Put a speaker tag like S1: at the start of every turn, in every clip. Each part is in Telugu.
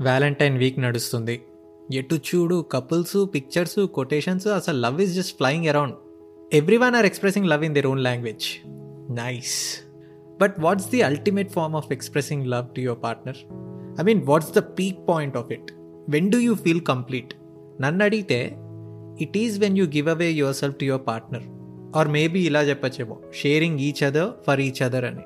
S1: వ్యాలంటైన్ వీక్ నడుస్తుంది. ఎటు చూడు కపుల్స్ పిక్చర్స్ కొటేషన్స్ అసలు love is just flying around everyone are expressing love in their own language nice but what's the ultimate form of expressing love to your partner I mean what's the peak point of it when do you feel complete నన్ను అడిగితే it is when you give away yourself to your partner or maybe ఇలా చెప్పచ్చేమో sharing each other for each other అని.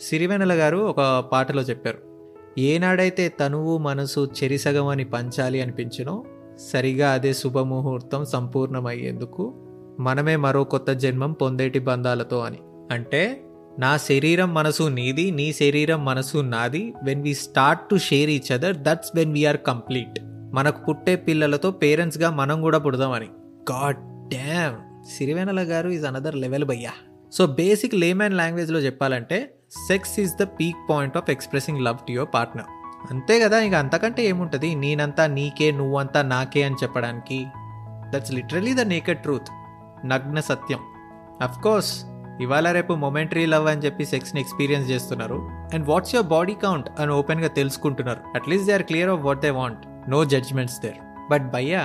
S1: సిరివెనల గారు ఒక పాటలో చెప్పారు. ఏనాడైతే తనువు మనసు చెరిసగం అని పంచాలి అనిపించినో సరిగా అదే శుభముహూర్తం సంపూర్ణమయ్యేందుకు మనమే మరో కొత్త జన్మం పొందేటి బంధాలతో అని. అంటే నా శరీరం మనసు నీది నీ శరీరం మనసు నాది when we start to share each other that's when we're complete మనకు పుట్టే పిల్లలతో పేరెంట్స్గా మనం కూడా పుడదామని. గాడ్ డ్యామ్ సిరివేనల గారు ఈజ్ అనదర్ లెవెల్ భయ్యా. సో బేసిక్ లేమ్యాన్ లాంగ్వేజ్లో చెప్పాలంటే sex is the peak point of expressing love to your partner అంతే కదా ఇక అంతకంటే ఏముంటుంది? నేనంతా నీకే నువ్వంతా నాకే అని చెప్పడానికి. That's literally the naked truth నగ్న సత్యం. అఫ్ కోర్స్ ఇవాళ రేపు మొమెంటరీ లవ్ అని చెప్పి సెక్స్ని ఎక్స్పీరియన్స్ చేస్తున్నారు. And what's your body count అని ఓపెన్గా తెలుసుకుంటున్నారు. At least they are clear of what they want no judgements there but భయ్యా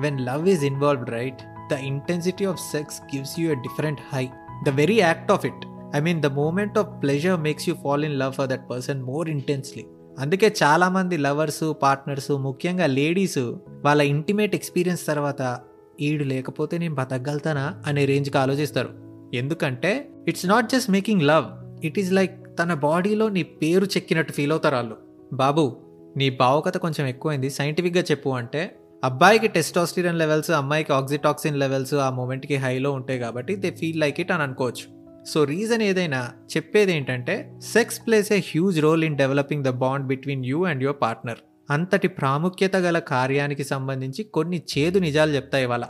S1: when love is involved right the intensity of sex gives you a different high the very act of it I mean the moment of pleasure makes you fall in love for that person more intensely అందుకే చాలామంది లవర్స్ పార్ట్నర్స్ ముఖ్యంగా లేడీస్ వాళ్ళ ఇంటిమేట్ ఎక్స్పీరియన్స్ తర్వాత ఈడు లేకపోతే నేను బతకగలుగుతానా అనే రేంజ్కి ఆలోచిస్తారు. ఎందుకంటే it's not just making love it is like తన బాడీలో నీ పేరు చెక్కినట్టు ఫీల్ అవుతారు వాళ్ళు. బాబు నీ భావకత కొంచెం ఎక్కువైంది సైంటిఫిక్గా చెప్పు అంటే అబ్బాయికి టెస్టోస్టిరన్ లెవెల్స్ అమ్మాయికి ఆక్సిటాక్సిన్ లెవెల్స్ ఆ మూమెంట్కి హైలో ఉంటాయి కాబట్టి దే ఫీల్ లైక్ ఇట్ అని అనుకోవచ్చు. సో రీజన్ ఏదైనా చెప్పేది ఏంటంటే sex plays a huge role in developing the bond between you and your partner అంతటి ప్రాముఖ్యత గల కార్యానికి సంబంధించి కొన్ని చేదు నిజాలు చెప్తాయి ఇవాళ.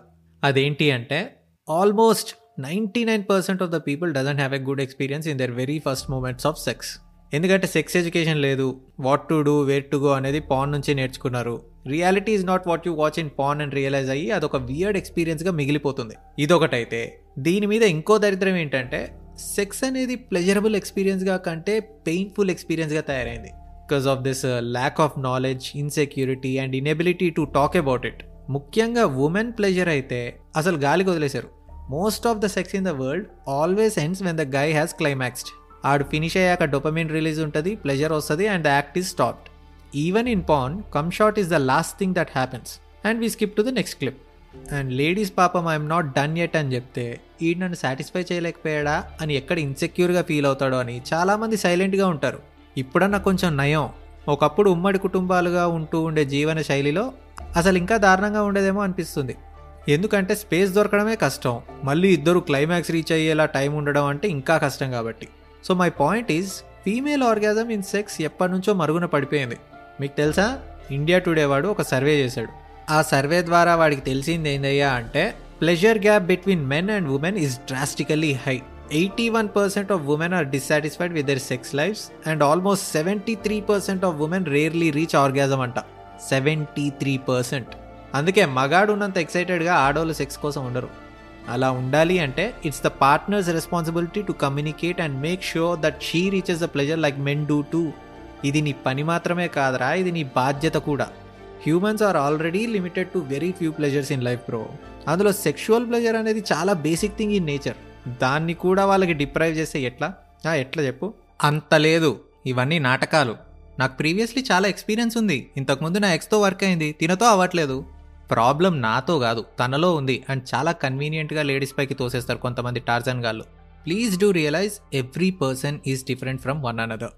S1: అదేంటి అంటే almost ninety nine percent of the people doesn't have a good experience in their very first moments of sex ఎందుకంటే సెక్స్ ఎడ్యుకేషన్ లేదు. What to do where to go అనేది పాన్ నుంచి నేర్చుకున్నారు. Reality is not what you watch in porn and realize అయ్యి అదొక వియర్డ్ ఎక్స్పీరియన్స్గా మిగిలిపోతుంది. ఇదొకటైతే. దీని మీద ఇంకో దరిద్రం ఏంటంటే సెక్స్ అనేది ప్లెజరబుల్ ఎక్స్పీరియన్స్గా కంటే పెయిన్ఫుల్ ఎక్స్పీరియన్స్గా తయారైంది. Because of this lack of knowledge insecurity and inability to talk about it ముఖ్యంగా ఉమెన్ ప్లెజర్ అయితే అసలు గాలికి వదిలేశారు. Most of the sex in the world always ends when the guy has climaxed ఆడు ఫినిష్ అయ్యాక డొపమిన్ రిలీజ్ ఉంటుంది ప్లెజర్ వస్తుంది and the act is stopped even in porn cum shot is the last thing that happens and we skip to the next clip and ladies పాపం ఐఎమ్ నాట్ డన్ ఎట్ అని చెప్తే ఈ నన్ను సాటిస్ఫై చేయలేకపోయాడా అని ఎక్కడ ఇన్సెక్యూర్గా ఫీల్ అవుతాడో అని చాలామంది సైలెంట్గా ఉంటారు. ఇప్పుడన్నా కొంచెం నయం. ఒకప్పుడు ఉమ్మడి కుటుంబాలుగా ఉంటూ ఉండే జీవన శైలిలో అసలు ఇంకా దారుణంగా ఉండేదేమో అనిపిస్తుంది. ఎందుకంటే స్పేస్ దొరకడమే కష్టం. మళ్ళీ ఇద్దరు క్లైమాక్స్ రీచ్ అయ్యేలా టైం ఉండడం అంటే ఇంకా కష్టం కాబట్టి. So my point is female orgasm in sex ఎప్పటి నుంచో మరుగున పడిపోయింది. మీకు తెలుసా? ఇండియా టుడే వాడు ఒక సర్వే చేశాడు. ఆ సర్వే ద్వారా వాడికి తెలిసింది ఏందయ్యా అంటే pleasure gap between men and women is drastically high eighty one percent of women are dissatisfied with their sex lives and almost seventy three percent of women rarely reach orgasm అంట. సెవెంటీ త్రీ పర్సెంట్ అందుకే మగాడు ఉన్నంత ఎక్సైటెడ్గా ఆడవాళ్ళు సెక్స్ కోసం ఉండరు. అలా ఉండాలి అంటే it's the partner's responsibility to communicate and make sure that she reaches the pleasure like men do too ఇది నీ పని మాత్రమే కాదరా ఇది నీ బాధ్యత కూడా. Humans are already limited to very few pleasures in life bro అందులో సెక్షువల్ ప్లెజర్ అనేది చాలా బేసిక్ థింగ్ ఇన్ నేచర్ దాన్ని కూడా వాళ్ళకి డిప్రైవ్ చేస్తే ఎట్లా? ఎట్లా చెప్పు? అంత లేదు. ఇవన్నీ నాటకాలు. నాకు ప్రీవియస్లీ చాలా ఎక్స్పీరియన్స్ ఉంది. ఇంతకుముందు నా ఎక్స్తో వర్క్ అయింది. తినతో అవ్వట్లేదు. ప్రాబ్లం నాతో కాదు. తనలో ఉంది. అండ్ చాలా కన్వీనియంట్గా లేడీస్ పైకి తోసేస్తారు కొంతమంది టార్జన్ గాళ్ళు. Please do realise every person is different from one another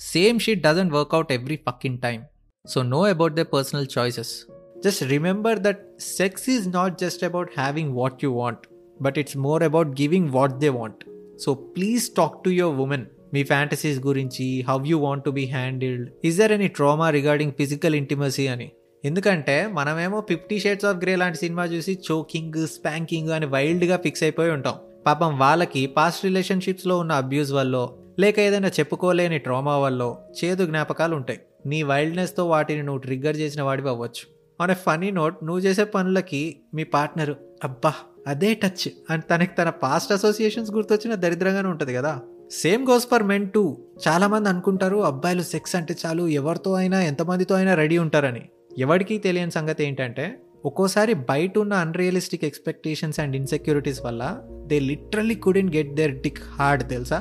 S1: same shit doesn't work out every fucking time so know about the personal choices just remember that sex is not just about having what you want but it's more about giving what they want so please talk to your women me fantasies గురించి how you want to be handled is there any trauma regarding physical intimacy అని? ఎందుకంటే మనమేమో ఫిఫ్టీ షేడ్స్ ఆఫ్ గ్రే లాంటి సినిమా చూసి చోకింగ్ స్పాంకింగ్ అని వైల్డ్గా ఫిక్స్ అయిపోయి ఉంటాం. పాపం వాళ్ళకి పాస్ట్ రిలేషన్షిప్స్లో ఉన్న అబ్యూస్ వల్ల లేక ఏదైనా చెప్పుకోలేని ట్రామా వల్ల చేదు జ్ఞాపకాలు ఉంటాయి. నీ వైల్డ్నెస్తో వాటిని నువ్వు ట్రిగ్గర్ చేసిన వాడివి అవ్వచ్చు. ఆన్ ఎ ఫనీ నోట్ నువ్వు చేసే పనులకి మీ పార్ట్నర్ అబ్బా అదే టచ్ అండ్ తనకి తన పాస్ట్ అసోసియేషన్స్ గుర్తొచ్చిన దరిద్రంగానే ఉంటుంది కదా. Same goes for men too చాలా మంది అనుకుంటారు అబ్బాయిలు సెక్స్ అంటే చాలు ఎవరితో అయినా ఎంతమందితో అయినా రెడీ ఉంటారని. ఎవరికి తెలియని సంగతి ఏంటంటే ఒక్కోసారి బయట ఉన్న అన్రియలిస్టిక్ ఎక్స్పెక్టేషన్స్ అండ్ ఇన్సెక్యూరిటీస్ వల్ల they literally couldn't get their dick hard తెలుసా?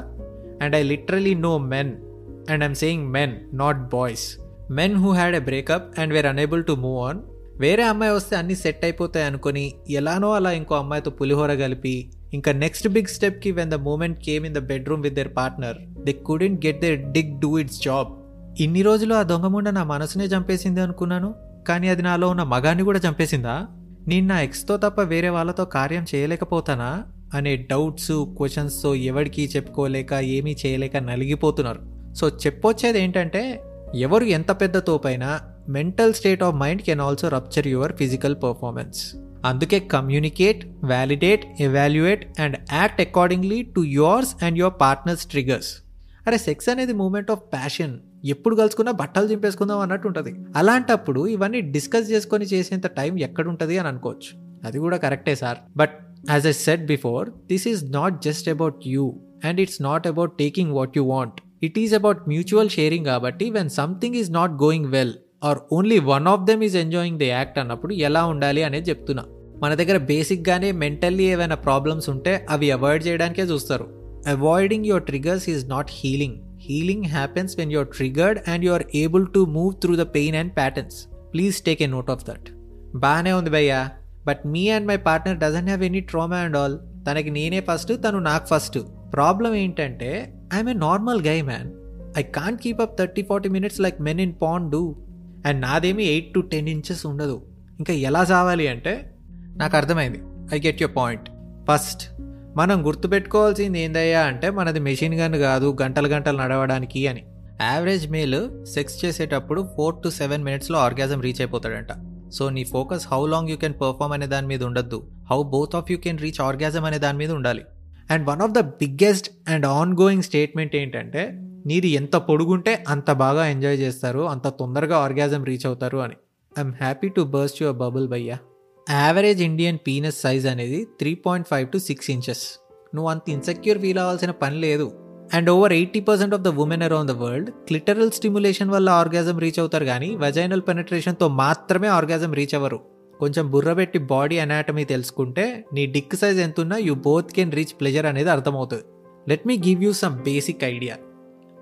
S1: And I literally know men and I'm saying men not boys men who had a breakup and were unable to move on వేరే అమ్మాయి వస్తే అన్నీ సెట్ అయిపోతాయి అనుకుని ఎలానో అలా ఇంకో అమ్మాయితో పులిహోర కలిపి ఇంకా next big స్టెప్కి when the moment came in the bedroom with their partner they couldn't get their dick do its job ఇన్ని రోజులు ఆ దొంగముండ నా మనసునే చంపేసింది అనుకున్నాను కానీ అది నాలో ఉన్న మగాన్ని కూడా చంపేసిందా? నేను నా ఎక్స్తో తప్ప వేరే వాళ్ళతో కార్యం చేయలేకపోతానా? అనే డౌట్స్ క్వశ్చన్స్తో ఎవరికి చెప్పుకోలేక ఏమీ చేయలేక నలిగిపోతున్నారు. సో చెప్పొచ్చేది ఏంటంటే ఎవరు ఎంత పెద్ద తోపైనా mental state of mind can also rupture your physical performance. అందుకే communicate validate evaluate and act accordingly to yours and your partner's triggers. అరే సెక్స్ అనేది మూమెంట్ ఆఫ్ ప్యాషన్. ఎప్పుడు కలుసుకున్నా బట్టలు చింపేసుకుందాం అన్నట్టు ఉంటుంది. అలాంటప్పుడు ఇవన్నీ డిస్కస్ చేసుకొని చేసేంత టైం ఎక్కడుంటుంది అని అనుకోవచ్చు. అది కూడా కరెక్టే sir. But as I said before this is not just about you and it's not about taking what you want. It is about mutual sharing కాబట్టి when something is not going well or only one of them is enjoying the act అన్నప్పుడు ఎలా ఉండాలి అనేది చెప్తున్నా. మన దగ్గర బేసిక్గానే మెంటల్లీ ఏవైనా ప్రాబ్లమ్స్ ఉంటే అవి అవాయిడ్ చేయడానికే చూస్తారు. Avoiding your triggers is not healing healing happens when you're triggered and you are able to move through the pain and patterns please take a note of that బాగానే ఉంది భయ్యా. But me and my partner doesn't have any trauma and all తనకి నేనే ఫస్ట్ తను నాకు ఫస్ట్ ప్రాబ్లం ఏంటంటే I'm a normal guy man I can't keep up thirty forty minutes like men in porn do and నాదేమి eight to ten inches ఉండదు. ఇంకా ఎలా చావాలి అంటే నాకు అర్థమైంది. I get your point first మనం గుర్తుపెట్టుకోవాల్సింది ఏందయ్యా అంటే మనది మెషిన్ గన్ కాదు గంటలు గంటలు నడవడానికి అని. యావరేజ్ మేల్ సెక్స్ చేసేటప్పుడు ఫోర్ టు సెవెన్ మినిట్స్లో ఆర్గాజం రీచ్ అయిపోతాడంట. సో నీ focus how long you can perform అనే దాని మీద ఉండద్దు. How both of you can reach orgasm అనే దాని మీద ఉండాలి. And one of the biggest and ongoing statement ఏంటంటే నీది ఎంత పొడుగుంటే అంత బాగా ఎంజాయ్ చేస్తారు అంత తొందరగా ఆర్గాజం రీచ్ అవుతారు అని. I'm happy to burst your bubble భయ్యా. యావరేజ్ ఇండియన్ పీనస్ సైజ్ అనేది three point five to six inches నువ్వు అంత ఇన్సెక్యూర్ ఫీల్ అవ్వాల్సిన పని లేదు. And over eighty percent of the women around the world clitoral stimulation వల్ల ఆర్గాజం రీచ్ అవుతారు కానీ వెజైనల్ పెనట్రేషన్తో మాత్రమే ఆర్గాజం రీచ్ అవ్వరు. కొంచెం బుర్రబెట్టి బాడీ అనాటమీ తెలుసుకుంటే నీ డిక్ సైజ్ ఎంతున్నా you both can reach pleasure అనేది అర్థమవుతుంది. Let me give you some basic idea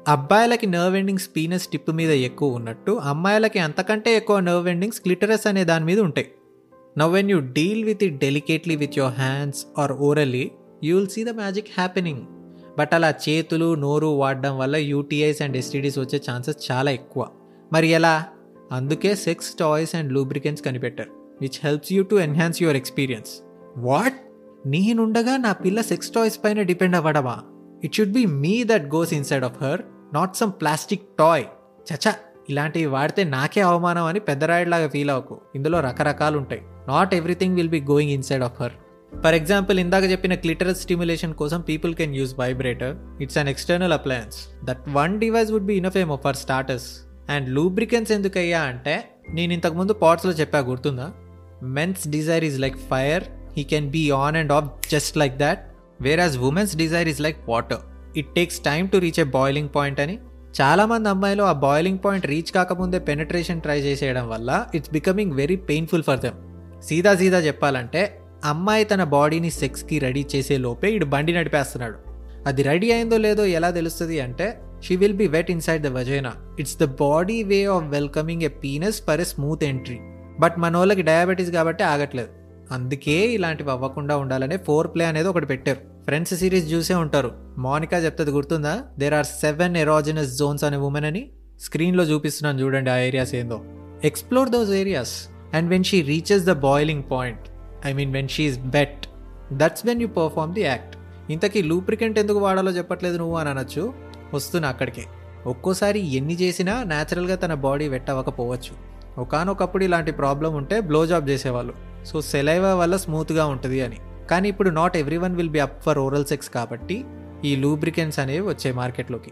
S1: అబ్బాయిలకి నర్వ్ ఎండింగ్స్ పీనస్ టిప్ మీద ఎక్కువ ఉన్నట్టు అమ్మాయిలకి అంతకంటే ఎక్కువ నర్వ్ ఎండింగ్స్ క్లిటరస్ అనే దాని మీద ఉంటాయి. Now when you deal with it delicately with your hands or orally you will see the magic happening but అలా చేతులు నోరు వాడడం వల్ల యూటీఐస్ అండ్ ఎస్టీడీస్ వచ్చే ఛాన్సెస్ చాలా ఎక్కువ. మరి ఎలా? అందుకే సెక్స్ టాయ్స్ అండ్ లూబ్రికెన్స్ కనిపెట్టారు. Which helps you to enhance your experience what నేనుండగా నా పిల్ల సెక్స్ టాయ్స్ పైన depend అవ్వడమా? It should be me that goes inside of her not some plastic toy చచా ఇలాంటివి వాడితే నాకే అవమానం అని పెద్దరాయిలాగా ఫీల్ అవ్వకు. ఇందులో రకరకాలు ఉంటాయి not everything will be going inside of her for example ఇందాక చెప్పిన క్లిటరస్ స్టిమ్యులేషన్ కోసం people can use vibrator it's an external appliance that one device would be enough ఏమో ఫర్ స్టార్టర్స్ అండ్ లూబ్రికెన్స్ ఎందుకయ్యా అంటే నేను ఇంతకుముందు పాట్స్లో చెప్పా గుర్తుందా? Men's desire is like fire he can be on and off just like that whereas women's desire is like water it takes time to reach a boiling point అని చాలామంది అమ్మాయిలు ఆ బాయిలింగ్ పాయింట్ రీచ్ కాకముందే పెనట్రేషన్ ట్రై చేసేయడం వల్ల it's becoming very painful for them సీదా సీదా చెప్పాలంటే అమ్మాయి తన బాడీని సెక్స్కి రెడీ చేసే లోపే ఇడు బండి నడిపేస్తున్నాడు. అది రెడీ అయిందో లేదో ఎలా తెలుస్తుంది అంటే she will be wet inside the vagina it's the body way of welcoming a penis for a smooth entry but మన వాళ్ళకి డయాబెటీస్ కాబట్టి ఆగట్లేదు. అందుకే ఇలాంటివి అవ్వకుండా ఉండాలనే ఫోర్ ప్లే అనేది ఒకటి పెట్టారు. ఫ్రెండ్స్ సిరీస్ చూసే ఉంటారు. మోనికా చెప్తుంది గుర్తుందా? There are seven erogenous zones అనే ఉమెన్ అని స్క్రీన్లో చూపిస్తున్నాను చూడండి ఆ ఏరియాస్ ఏందో. Explore those areas and when she reaches the boiling point I mean when she's wet that's when you perform the act ఇంతకీ లూప్రికెంట్ ఎందుకు వాడాలో చెప్పట్లేదు నువ్వు అని అనొచ్చు. వస్తున్నా అక్కడికే. ఒక్కోసారి ఎన్ని చేసినా న్యాచురల్గా తన బాడీ వెట్ అవ్వకపోవచ్చు. ఒకనొకప్పుడు ఇలాంటి ప్రాబ్లం ఉంటే బ్లో జాబ్ చేసేవాళ్ళు. సో సెలైవా వల్ల స్మూత్గా ఉంటుంది అని. కానీ ఇప్పుడు not every one will be up for oral sex కాబట్టి ఈ లూబ్రికెన్స్ అనేవి వచ్చాయి మార్కెట్లోకి.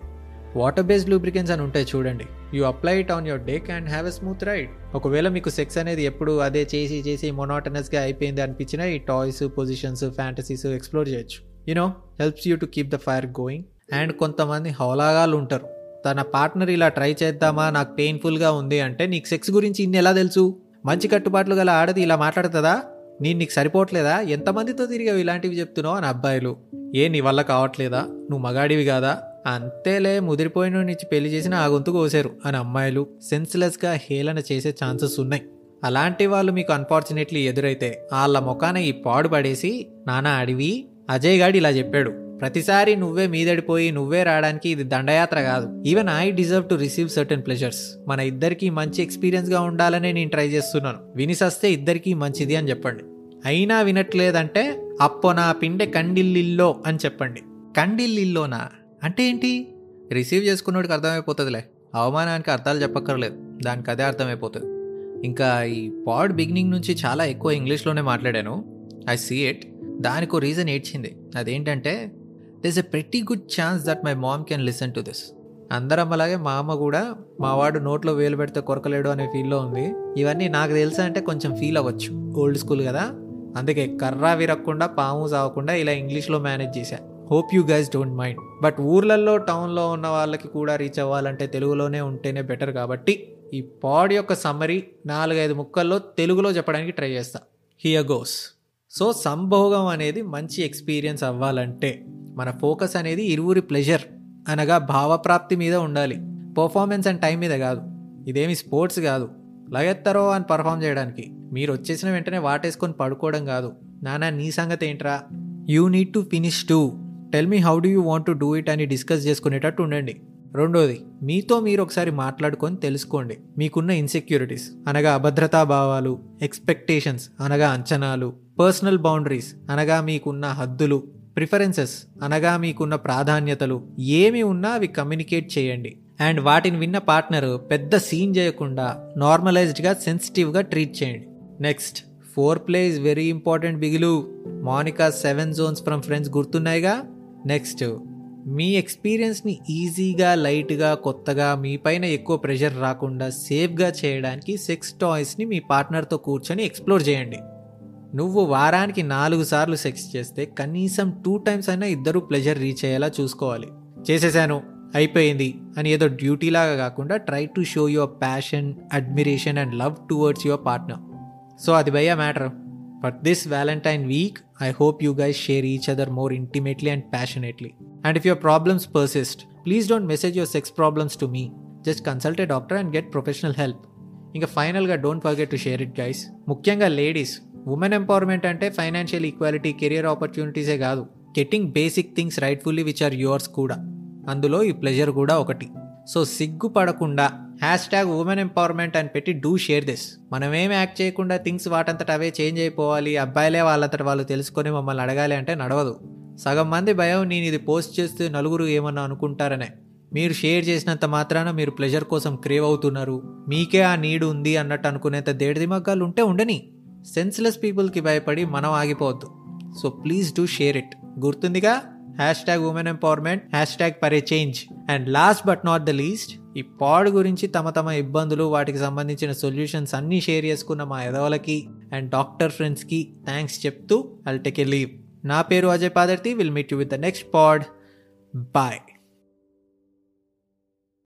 S1: వాటర్ బేస్డ్ లూబ్రికెన్స్ అని ఉంటాయి చూడండి. You apply it on your dick and have a smooth ride ఒకవేళ మీకు సెక్స్ అనేది ఎప్పుడు అదే చేసి చేసి మొనాటనస్గా అయిపోయింది అనిపించినా ఈ టాయ్స్ పొజిషన్స్ ఫ్యాంటసీస్ ఎక్స్ప్లోర్ చేయొచ్చు. You know helps you to keep the fire going and కొంతమంది హౌలాగాలు ఉంటారు. తన పార్ట్నర్ ఇలా ట్రై చేద్దామా? నాకు పెయిన్ఫుల్గా ఉంది అంటే నీకు సెక్స్ గురించి ఇన్ని ఎలా తెలుసు? మంచి కట్టుబాట్లు గల ఆడది ఇలా మాట్లాడుతుందా? నేను నీకు సరిపోవట్లేదా? ఎంతమందితో తిరిగావు ఇలాంటివి చెప్తున్నావు అని అబ్బాయిలు. ఏ నీ వల్ల కావట్లేదా? నువ్వు మగాడివి కాదా? అంతేలే ముదిరిపోయిన నుంచి పెళ్ళి చేసిన ఆ గొంతు కోసారు అని అమ్మాయిలు సెన్స్లెస్గా హేళన చేసే ఛాన్సెస్ ఉన్నాయి. అలాంటి వాళ్ళు మీకు అన్ఫార్చునేట్లీ ఎదురైతే వాళ్ళ ముఖాన ఈ పాడు పడేసి నానా అడివి అజయ్ గాడు ఇలా చెప్పాడు. ప్రతిసారి నువ్వే మీదడిపోయి నువ్వే రావడానికి ఇది దండయాత్ర కాదు. Even I deserve to receive certain pleasures మన ఇద్దరికి మంచి ఎక్స్పీరియన్స్గా ఉండాలనే నేను ట్రై చేస్తున్నాను. వినిసస్తే ఇద్దరికి మంచిది అని చెప్పండి. అయినా వినట్లేదంటే అప్పో నా పిండె కండిల్లిల్లో అని చెప్పండి. కండిల్లిల్లోనా? అంటే ఏంటి? రిసీవ్ చేసుకున్నోడికి అర్థమైపోతుందిలే. అవమానానికి అర్థాలు చెప్పక్కర్లేదు. దానికి అదే అర్థమైపోతుంది. ఇంకా ఈ పాడ్ బిగినింగ్ నుంచి చాలా ఎక్కువ ఇంగ్లీష్లోనే మాట్లాడాను. ఐ సీ ఇట్ దానికో రీజన్ ఏడ్చింది. అదేంటంటే this a pretty good chance that my mom can listen to this అందరం అలాగే మా అమ్మ కూడా మా వాడు నోట్లో వేలు పెడితే కొరకలేడు అనే ఫీల్లో ఉంది. ఇవన్నీ నాకు తెలుసా అంటే కొంచెం ఫీల్ అవ్వచ్చు. ఓల్డ్ స్కూల్ కదా. అందుకే కర్రా విరక్కుండా పాము సావకుండా ఇలా ఇంగ్లీష్లో మేనేజ్ చేశా. Hope you guys don't mind but ఊర్లలో టౌన్లో ఉన్న వాళ్ళకి కూడా రీచ్ అవ్వాలంటే తెలుగులోనే ఉంటేనే బెటర్ కాబట్టి ఈ పాడ్ యొక్క సమ్మరీ నాలుగైదు ముక్కల్లో తెలుగులో చెప్పడానికి ట్రై చేస్తా. హియర్ గోస్ సో సంభోగం అనేది మంచి ఎక్స్పీరియన్స్ అవ్వాలంటే మన ఫోకస్ అనేది ఇరువురి ప్లెజర్ అనగా భావప్రాప్తి మీద ఉండాలి. పర్ఫార్మెన్స్ అండ్ టైం మీద కాదు. ఇదేమి స్పోర్ట్స్ కాదు. లగెత్తరో అని పర్ఫామ్ చేయడానికి. మీరు వచ్చేసిన వెంటనే వాటేసుకొని పడుకోవడం కాదు. నానా నీ సంగతి ఏంట్రా? You need to finish too tell me how do you want to do it అని డిస్కస్ చేసుకునేటట్టు ఉండండి. రెండోది మీతో మీరు ఒకసారి మాట్లాడుకొని తెలుసుకోండి. మీకున్న ఇన్సెక్యూరిటీస్ అనగా అభద్రతా భావాలు ఎక్స్పెక్టేషన్స్ అనగా అంచనాలు పర్సనల్ బౌండరీస్ అనగా మీకున్న హద్దులు ప్రిఫరెన్సెస్ అనగా మీకున్న ప్రాధాన్యతలు ఏమి ఉన్నా అవి కమ్యూనికేట్ చేయండి. అండ్ వాటిని విన్న పార్ట్నర్ పెద్ద సీన్ చేయకుండా నార్మలైజ్డ్గా సెన్సిటివ్గా ట్రీట్ చేయండి. Next foreplay is very important బిగులు. Monica seven zones from Friends గుర్తున్నాయిగా? Next మీ ఎక్స్పీరియన్స్ని ఈజీగా లైట్గా కొత్తగా మీ పైన ఎక్కువ ప్రెషర్ రాకుండా సేఫ్గా చేయడానికి సెక్స్ టాయ్స్ని మీ పార్ట్నర్తో కూర్చొని ఎక్స్ప్లోర్ చేయండి. నువ్వు వారానికి నాలుగు సార్లు సెక్స్ చేస్తే కనీసం టూ టైమ్స్ అయినా ఇద్దరు ప్లెజర్ రీచ్ అయ్యేలా చూసుకోవాలి. చేసేసాను. అయిపోయింది. అని ఏదో డ్యూటీలాగా కాకుండా try to show your passion admiration and love towards your partner. So అది భయ్యా matter. But this Valentine week I hope you guys share each other more intimately and passionately. And if your problems persist please don't message your sex problems to me just consult a doctor and get professional help ఇంకా ఫైనల్గా don't forget to share it guys ముఖ్యంగా లేడీస్ ఉమెన్ ఎంపవర్మెంట్ అంటే ఫైనాన్షియల్ ఈక్వాలిటీ కెరియర్ ఆపర్చునిటీసే కాదు. Getting basic things rightfully which are yours కూడా. అందులో ఈ ప్లెజర్ కూడా ఒకటి. సో సిగ్గుపడకుండా హ్యాష్ ట్యాగ్ ఉమెన్ ఎంపవర్మెంట్ అని పెట్టి డూ షేర్ దిస్ మనమేం యాక్ట్ చేయకుండా థింగ్స్ వాటంతట అవే చేంజ్ అయిపోవాలి. అబ్బాయిలే వాళ్ళంతట వాళ్ళు తెలుసుకొని మమ్మల్ని అడగాలి అంటే నడవదు. సగం మంది భయం నేను ఇది పోస్ట్ చేస్తే నలుగురు ఏమన్నా అనుకుంటారనే. మీరు షేర్ చేసినంత మాత్రాన మీరు ప్లెజర్ కోసం క్రేవ్ అవుతున్నారు. మీకే ఆ నీడ్ ఉంది అన్నట్టు అనుకునేంత దేడిది మగ్గాలు ఉంటే ఉండని. సెన్స్లెస్ పీపుల్కి భయపడి మనం ఆగిపోవద్దు. So please do share it గుర్తుందిగా? Hashtag women empowerment hashtag పరే change and last but not the least ఈ పాడ్ గురించి తమ తమ ఇబ్బందులు వాటికి సంబంధించిన సొల్యూషన్స్ అన్నీ షేర్ చేసుకున్న మా ఎదవలకి అండ్ డాక్టర్ ఫ్రెండ్స్కి థ్యాంక్స్ చెప్తూ అల్ టెక్ ఏ లీవ్ నా పేరు Ajay Padarthi. Will meet you with the next pod bye